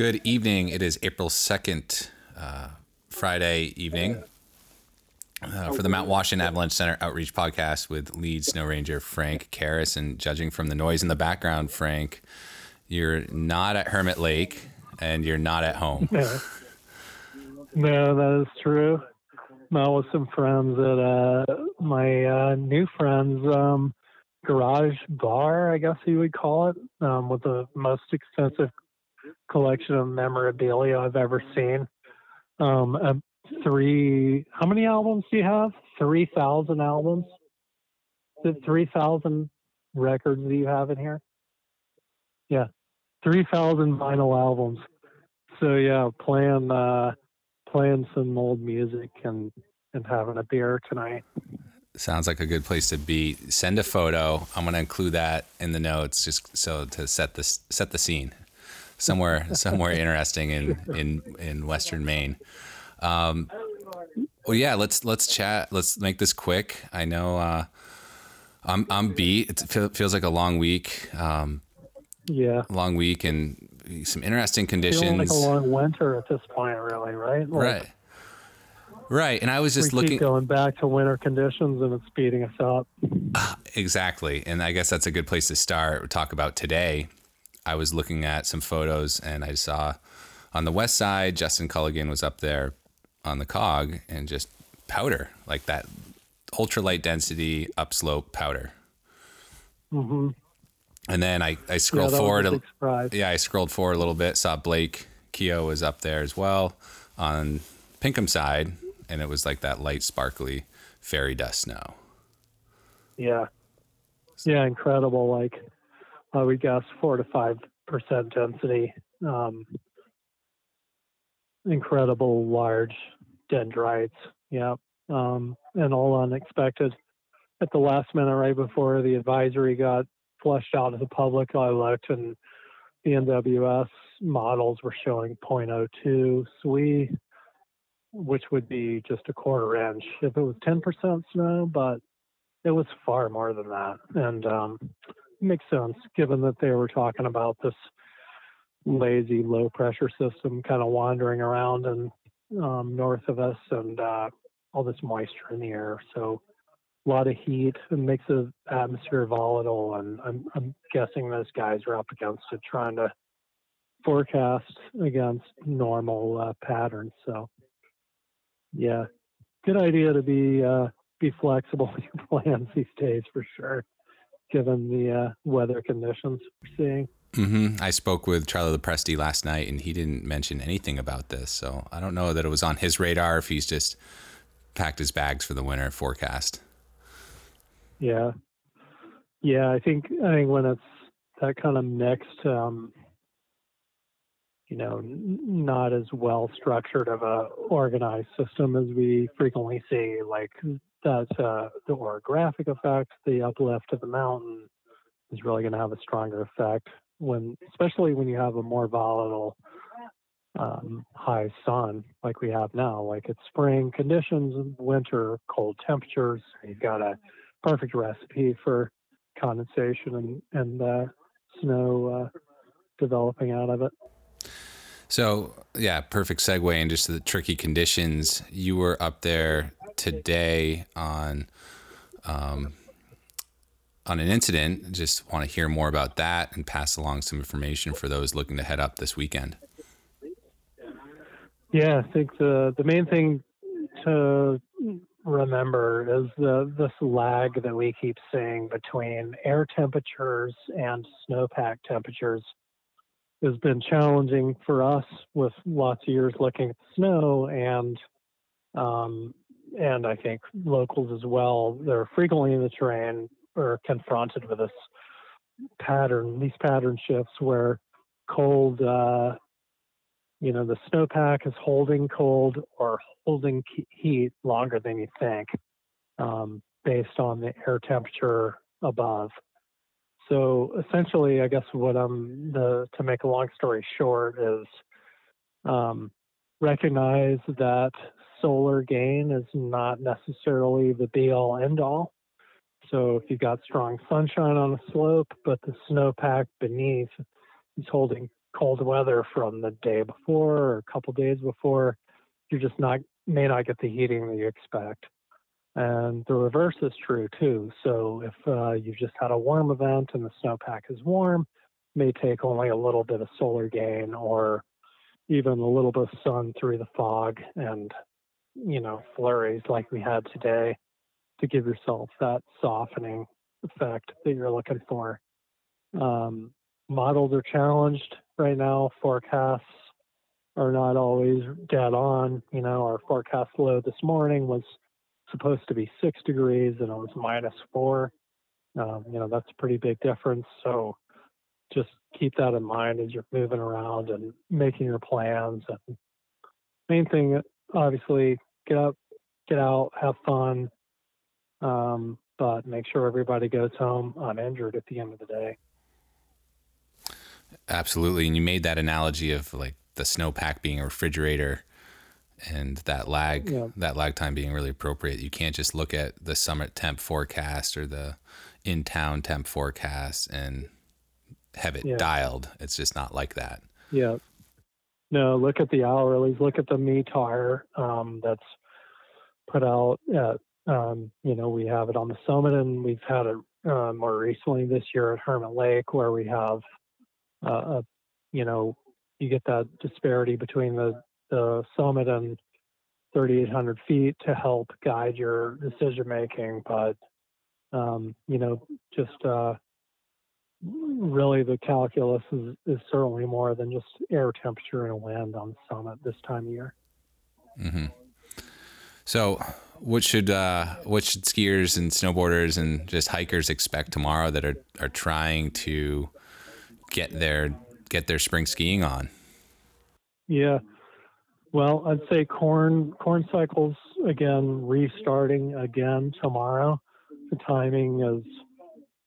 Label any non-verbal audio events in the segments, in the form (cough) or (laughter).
Good evening. It is April 2nd, uh, Friday evening, uh, for the Mount Washington Avalanche Center Outreach Podcast with lead snow ranger Frank Carus. And judging from the noise in the background, Frank, you're not at Hermit Lake and you're not at home. (laughs) No, that is true. Met with some friends at uh, my uh, new friend's um, garage bar, I guess you would call it, um, with the most extensive collection of memorabilia I've ever seen. Um, uh, three, how many albums do you have? 3,000 albums? Is it 3,000 records that you have in here? Yeah, 3,000 vinyl albums. So yeah, playing uh, playing some old music and and having a beer tonight. Sounds like a good place to be. Send a photo. I'm going to include that in the notes just so to set the set the scene. Somewhere somewhere interesting in in in Western Maine. Um, well, yeah, let's let's chat. Let's make this quick. I know uh, I'm I'm beat. It feels like a long week. Um, yeah, long week and some interesting conditions. Like a long winter at this point, really, right? Like, right. Right, and I was just looking going back to winter conditions, and it's speeding us up. (laughs) exactly, and I guess that's a good place to start. Talk about today. I was looking at some photos, and I saw on the west side, Justin Culligan was up there on the cog and just powder like that ultralight density upslope powder. Mm-hmm. And then I, I scrolled yeah, forward. A, yeah, I scrolled forward a little bit. Saw Blake Keogh was up there as well on Pinkham side, and it was like that light, sparkly fairy dust snow. Yeah, yeah, incredible. Like uh, we guess four to five percent density. Um, incredible large dendrites. Yeah, um, and all unexpected. At the last minute, right before the advisory got flushed out to the public, I looked and the NWS models were showing 0.02 SWE, which would be just a quarter inch if it was 10% snow, but it was far more than that. And um, makes sense given that they were talking about this lazy low pressure system kind of wandering around and um, north of us and uh, all this moisture in the air. So a lot of heat and makes the atmosphere volatile. And I'm, I'm guessing those guys are up against it trying to forecast against normal uh, patterns. So yeah, good idea to be uh, be flexible (laughs) with your plans these days for sure, given the uh, weather conditions we're seeing. Mm-hmm. I spoke with Charlie Lopresti last night, and he didn't mention anything about this. So I don't know that it was on his radar. If he's just packed his bags for the winter forecast. Yeah, yeah. I think I think when it's that kind of mixed, um, you know, not as well structured of a organized system as we frequently see, like that uh, the orographic effect, the uplift of the mountain is really going to have a stronger effect when, especially when you have a more volatile um, high sun like we have now. Like it's spring conditions, winter cold temperatures. You've got a perfect recipe for condensation and and uh, snow uh, developing out of it. So yeah, perfect segue into the tricky conditions. You were up there today on um, on an incident. Just want to hear more about that and pass along some information for those looking to head up this weekend. Yeah, I think the the main thing to remember is the this lag that we keep seeing between air temperatures and snowpack temperatures has been challenging for us with lots of years looking at snow and um, and I think locals as well. They're frequently in the terrain or confronted with this pattern, these pattern shifts where cold, uh, you know, the snowpack is holding cold or holding heat longer than you think, um, based on the air temperature above. So essentially, I guess what I'm the to make a long story short is um, recognize that solar gain is not necessarily the be all end all. So if you've got strong sunshine on a slope, but the snowpack beneath is holding cold weather from the day before or a couple days before, you're just not may not get the heating that you expect. And the reverse is true too. So if uh, you've just had a warm event and the snowpack is warm, may take only a little bit of solar gain or even a little bit of sun through the fog and you know flurries like we had today to give yourself that softening effect that you're looking for. Um, models are challenged right now. Forecasts are not always dead on. You know, our forecast low this morning was supposed to be six degrees and it was minus four. Um, you know, that's a pretty big difference. So just keep that in mind as you're moving around and making your plans. And main thing, obviously, get up, get out, have fun, um, but make sure everybody goes home uninjured at the end of the day. Absolutely. And you made that analogy of like the snowpack being a refrigerator and that lag yeah. that lag time being really appropriate. You can't just look at the summit temp forecast or the in town temp forecast and have it yeah. dialed. It's just not like that. Yeah. No, look at the hourlies. Look at the METAR um, that's put out at, um, you know, we have it on the summit and we've had it uh, more recently this year at Hermit Lake where we have, uh, a, you know, you get that disparity between the, the summit and 3,800 feet to help guide your decision making. But, um, you know, just uh, really the calculus is, is certainly more than just air temperature and wind on the summit this time of year. Mm-hmm. So, what should uh, what should skiers and snowboarders and just hikers expect tomorrow that are, are trying to get their get their spring skiing on? Yeah, well, I'd say corn corn cycles again restarting again tomorrow. The timing is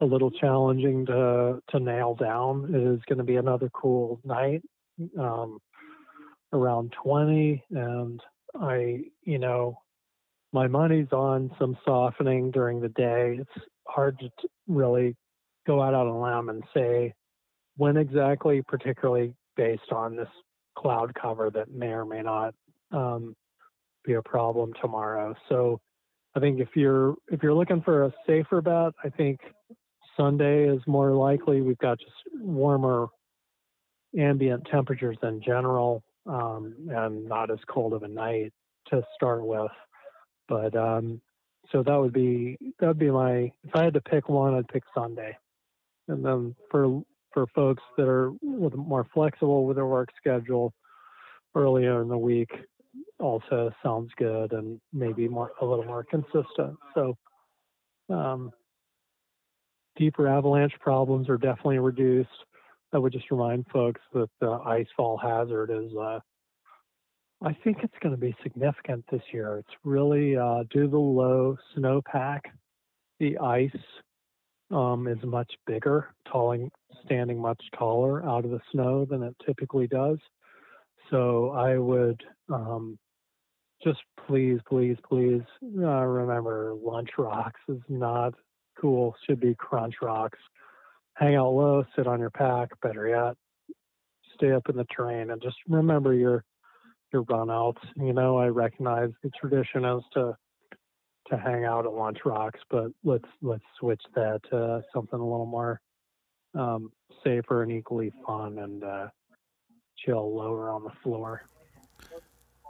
a little challenging to to nail down. It is going to be another cool night, um, around 20, and I, you know, my money's on some softening during the day. It's hard to t- really go out on a limb and say when exactly, particularly based on this cloud cover that may or may not um, be a problem tomorrow. So I think if you're if you're looking for a safer bet, I think Sunday is more likely. We've got just warmer ambient temperatures in general, um, and not as cold of a night to start with. But um, so that would be that would be my if I had to pick one, I'd pick Sunday. And then for for folks that are with more flexible with their work schedule earlier in the week also sounds good and maybe more a little more consistent. So um, deeper avalanche problems are definitely reduced. I would just remind folks that the ice fall hazard is, uh, I think it's going to be significant this year. It's really uh, due to the low snowpack, the ice um, is much bigger, standing much taller out of the snow than it typically does. So I would um, just please, please, please uh, remember Lunch Rocks is not cool. Should be Crunch Rocks. Hang out low, sit on your pack. Better yet, stay up in the terrain and just remember your your run outs. You know, I recognize the tradition is to to hang out at Lunch Rocks, but let's let's switch that to something a little more um, safer and equally fun and uh, chill lower on the floor.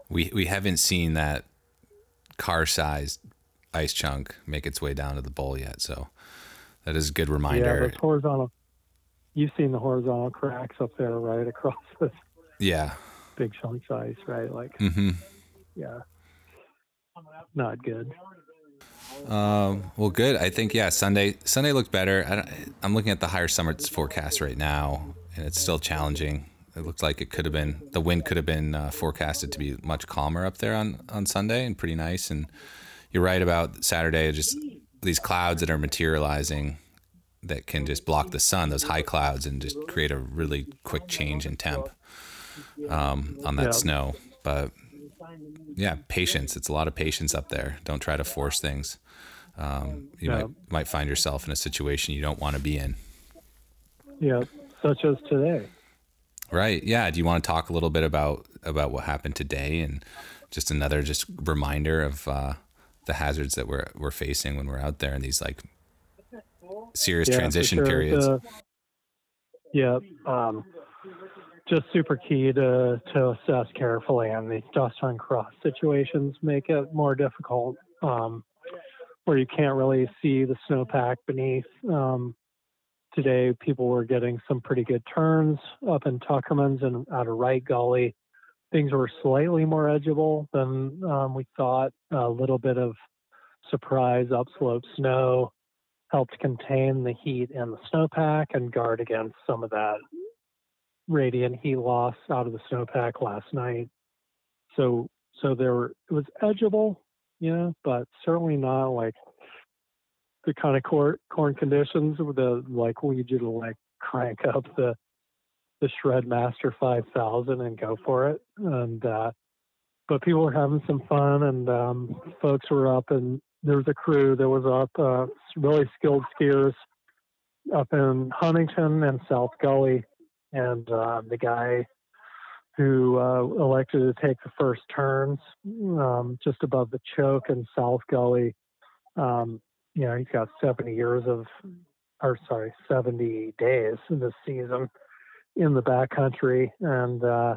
We we haven't seen that car sized ice chunk make its way down to the bowl yet, so that is a good reminder. Yeah, those horizontal. You've seen the horizontal cracks up there, right across the. Yeah. Big chunks size, right? Like. Mm-hmm. Yeah. Not good. Um, well, good. I think yeah. Sunday Sunday looked better. I am looking at the higher summits forecast right now, and it's still challenging. It looked like it could have been the wind could have been uh, forecasted to be much calmer up there on on Sunday and pretty nice. And you're right about Saturday. Just these clouds that are materializing that can just block the sun, those high clouds, and just create a really quick change in temp um, on that yeah. snow. But yeah, patience. It's a lot of patience up there. Don't try to force things. Um, you yeah. might might find yourself in a situation you don't want to be in. Yeah, such as today. Right. Yeah. Do you want to talk a little bit about about what happened today and just another just reminder of uh, the hazards that we're we're facing when we're out there in these like serious Yeah, transition sure. periods? The- yeah, um, just super key to, to assess carefully, and these dust on crust situations make it more difficult, um, where you can't really see the snowpack beneath. Um, today, people were getting some pretty good turns up in Tuckerman's and out of Right Gully. Things were slightly more edgeable than um, we thought. A little bit of surprise upslope snow helped contain the heat in the snowpack and guard against some of that radiant heat loss out of the snowpack last night. So so there were, it was edgeable, you know, but certainly not like the kind of corn corn conditions with the like lead you to like crank up the the Shred Master 5000 and go for it. And uh, but people were having some fun, and um, folks were up, and there was a crew that was up, uh, really skilled skiers up in Huntington and South Gully, and uh, the guy who uh, elected to take the first turns um, just above the choke in South Gully. Um, you know, he's got 70 years of, or sorry, 70 days this season in the backcountry, and uh,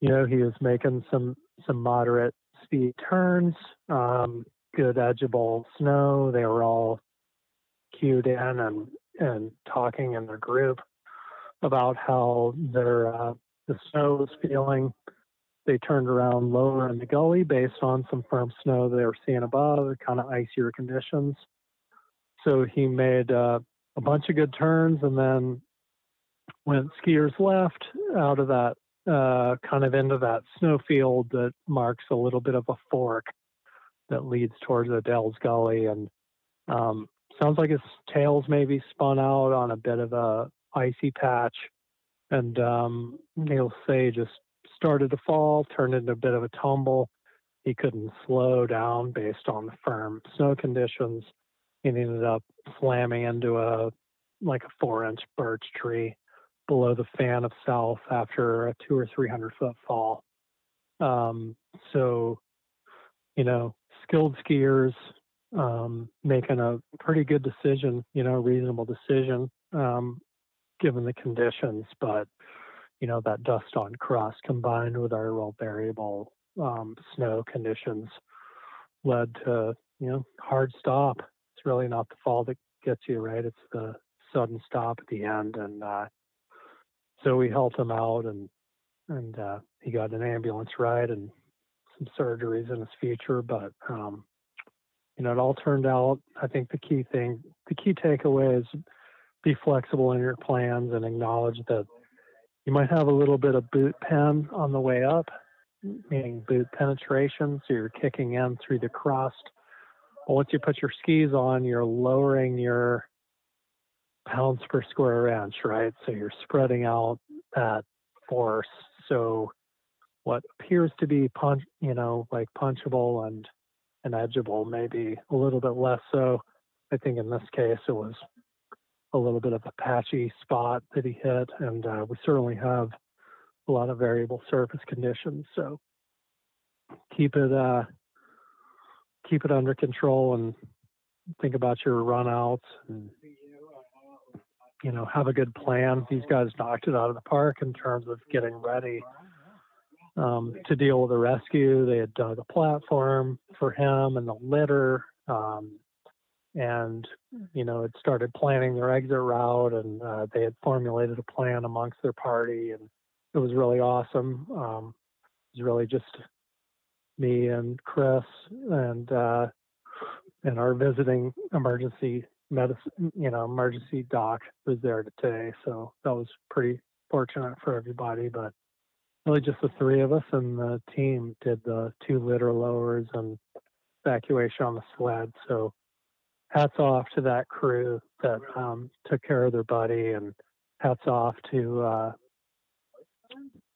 you know he was making some some moderate speed turns, um, good edgeable snow. They were all cued in and and talking in their group about how their uh, the snow was feeling. They turned around lower in the gully based on some firm snow they were seeing above, kind of icier conditions. So he made uh, a bunch of good turns and then went skiers left out of that uh, kind of into that snowfield that marks a little bit of a fork that leads towards Odell's Gully. And um, sounds like his tails maybe spun out on a bit of a icy patch. And um, he'll say just started to fall, turned into a bit of a tumble. He couldn't slow down based on the firm snow conditions. He ended up slamming into a like a four inch birch tree below the fan of south after a two or three hundred foot fall. Um, so, you know, skilled skiers um, making a pretty good decision, you know, reasonable decision um, given the conditions. But, you know, that dust on crust combined with our variable um, snow conditions led to, you know, hard stop. It's really not the fall that gets you, right? It's the sudden stop at the end. And, uh, so we helped him out and and uh, he got an ambulance ride and some surgeries in his future but um, you know it all turned out i think the key thing the key takeaway is be flexible in your plans and acknowledge that you might have a little bit of boot pen on the way up meaning boot penetration so you're kicking in through the crust but once you put your skis on you're lowering your pounds per square inch, right? So you're spreading out that force. So what appears to be punch, you know, like punchable and and edgeable, maybe a little bit less so. I think in this case it was a little bit of a patchy spot that he hit, and uh, we certainly have a lot of variable surface conditions. So keep it uh, keep it under control and think about your runouts and you know, have a good plan. These guys knocked it out of the park in terms of getting ready um, to deal with the rescue. They had dug a platform for him and the litter, um, and you know, had started planning their exit route, and uh, they had formulated a plan amongst their party, and it was really awesome. Um, it was really just me and Chris and uh, and our visiting emergency medicine, you know, emergency doc was there today, so that was pretty fortunate for everybody. But really, just the three of us and the team did the two litter lowers and evacuation on the sled. So hats off to that crew that um, took care of their buddy, and hats off to, uh,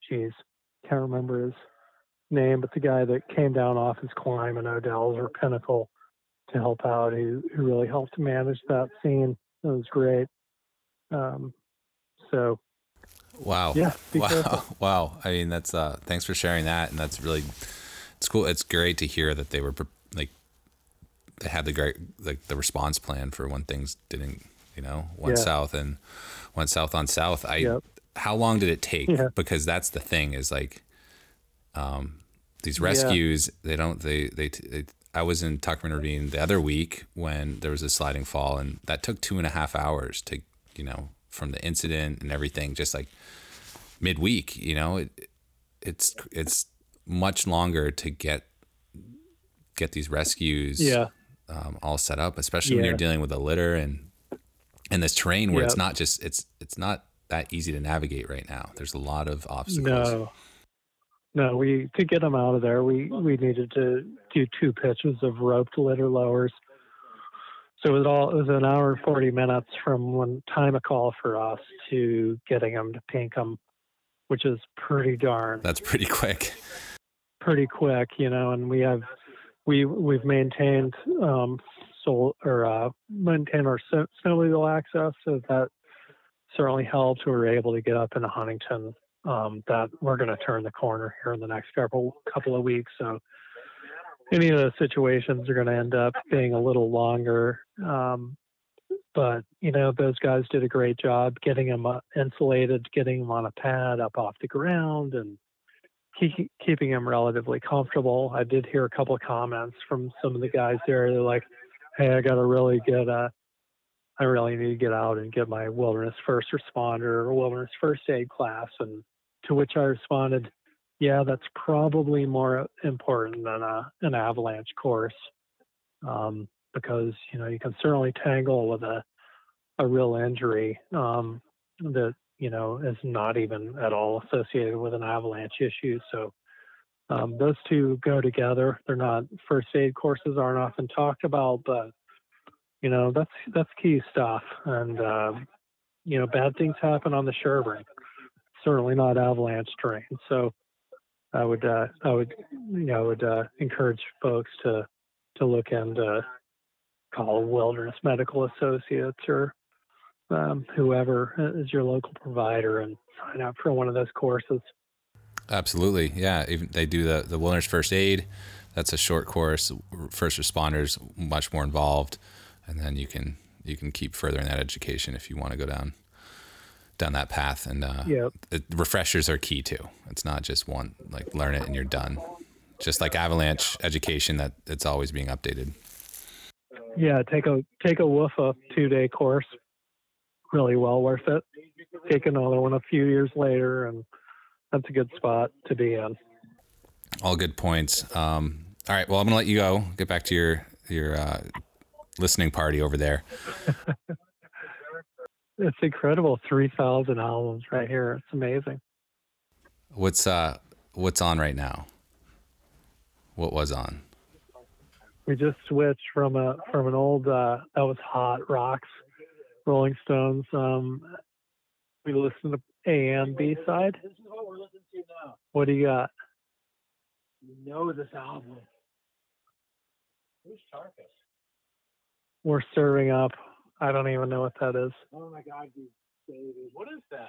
geez, can't remember his name, but the guy that came down off his climb in Odell's or Pinnacle to help out who, who really helped manage that scene. It was great. Um, so Wow. Yeah, wow. careful. (laughs) Wow. I mean, that's uh thanks for sharing that and that's really it's cool. It's great to hear that they were pre- they had the great like the response plan for when things didn't, you know, went Yeah. south and went south on south. I Yep. how long did it take? Yeah. Because that's the thing is like um these Yeah. rescues, they don't they they, they I was in Tuckerman Ravine the other week when there was a sliding fall, and that took two and a half hours to, you know, from the incident and everything, just like midweek. You know, it, it's it's much longer to get get these rescues Yeah. Um, all set up, especially when you're dealing with a litter and and this terrain where it's not just it's it's not that easy to navigate right now. There's a lot of obstacles. No. No, we to get them out of there, we we needed to do two pitches of roped litter lowers. So it was all it was an hour and forty minutes from one time a call for us to getting them to Pinkham, which is pretty darn That's pretty quick. pretty quick, you know. And we have we we've maintained um, or uh, maintained our sn- snow legal access, so that certainly helps. We were able to get up into Huntington. Um, that we're going to turn the corner here in the next couple couple of weeks. So any of those situations are going to end up being a little longer. Um, but you know those guys did a great job getting them uh, insulated, getting them on a pad up off the ground, and keep, keeping them relatively comfortable. I did hear a couple of comments from some of the guys there. They're like, "Hey, I got to really get uh I really need to get out and get my wilderness first responder or wilderness first aid class." And to which I responded, "Yeah, that's probably more important than a, an avalanche course, um, because you know you can certainly tangle with a a real injury um, that you know is not even at all associated with an avalanche issue. So um, those two go together. They're not first aid courses aren't often talked about, but you know that's that's key stuff. And um, you know bad things happen on the Sherburne. Certainly not avalanche terrain. So I would uh, I would you know I would uh, encourage folks to to look into call Wilderness Medical Associates or um, whoever is your local provider and sign up for one of those courses. Absolutely, yeah. Even they do the the wilderness first aid. That's a short course. First responders much more involved, and then you can you can keep furthering that education if you want to go down down that path. And uh, Yep. it, refreshers are key too. It's not just one like learn it and you're done. Just like avalanche education, that it's always being updated. Yeah, take a take a woof WUFA two day course. Really well worth it. Take another one a few years later, and that's a good spot to be in. All good points. Um, all right. Well, I'm gonna let you go. Get back to your your uh, listening party over there. (laughs) It's incredible. Three thousand albums right here. It's amazing. What's uh what's on right now? What was on? We just switched from a from an old uh, that was Hot Rocks, Rolling Stones. Um, we listen to A and B side. This is what we're listening to now. What do you got? You know this album. Who's Tarkus? We're serving up. I don't even know what that is. Oh my God, you baby. What is that?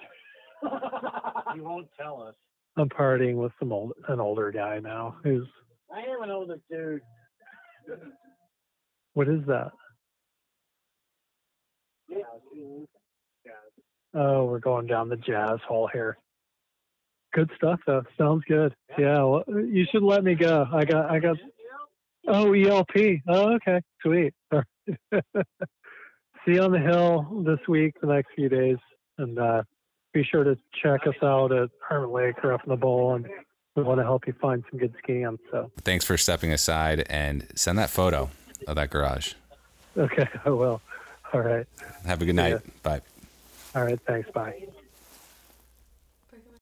(laughs) you won't tell us. I'm partying with some old an older guy now. Who's I am an older dude. what is that? Oh, we're going down the jazz hole here. Good stuff though. Sounds good. Yeah, well, you should let me go. I got I got Oh, ELP. Oh, okay. Sweet. (laughs) See you on the hill this week, the next few days. And uh, be sure to check us out at Hermit Lake or up in the bowl. And we want to help you find some good skiing. So, Thanks for stepping aside and send that photo of that garage. okay, (laughs) I will. All right. Have a good Yeah. night. Bye. All right. Thanks. Bye.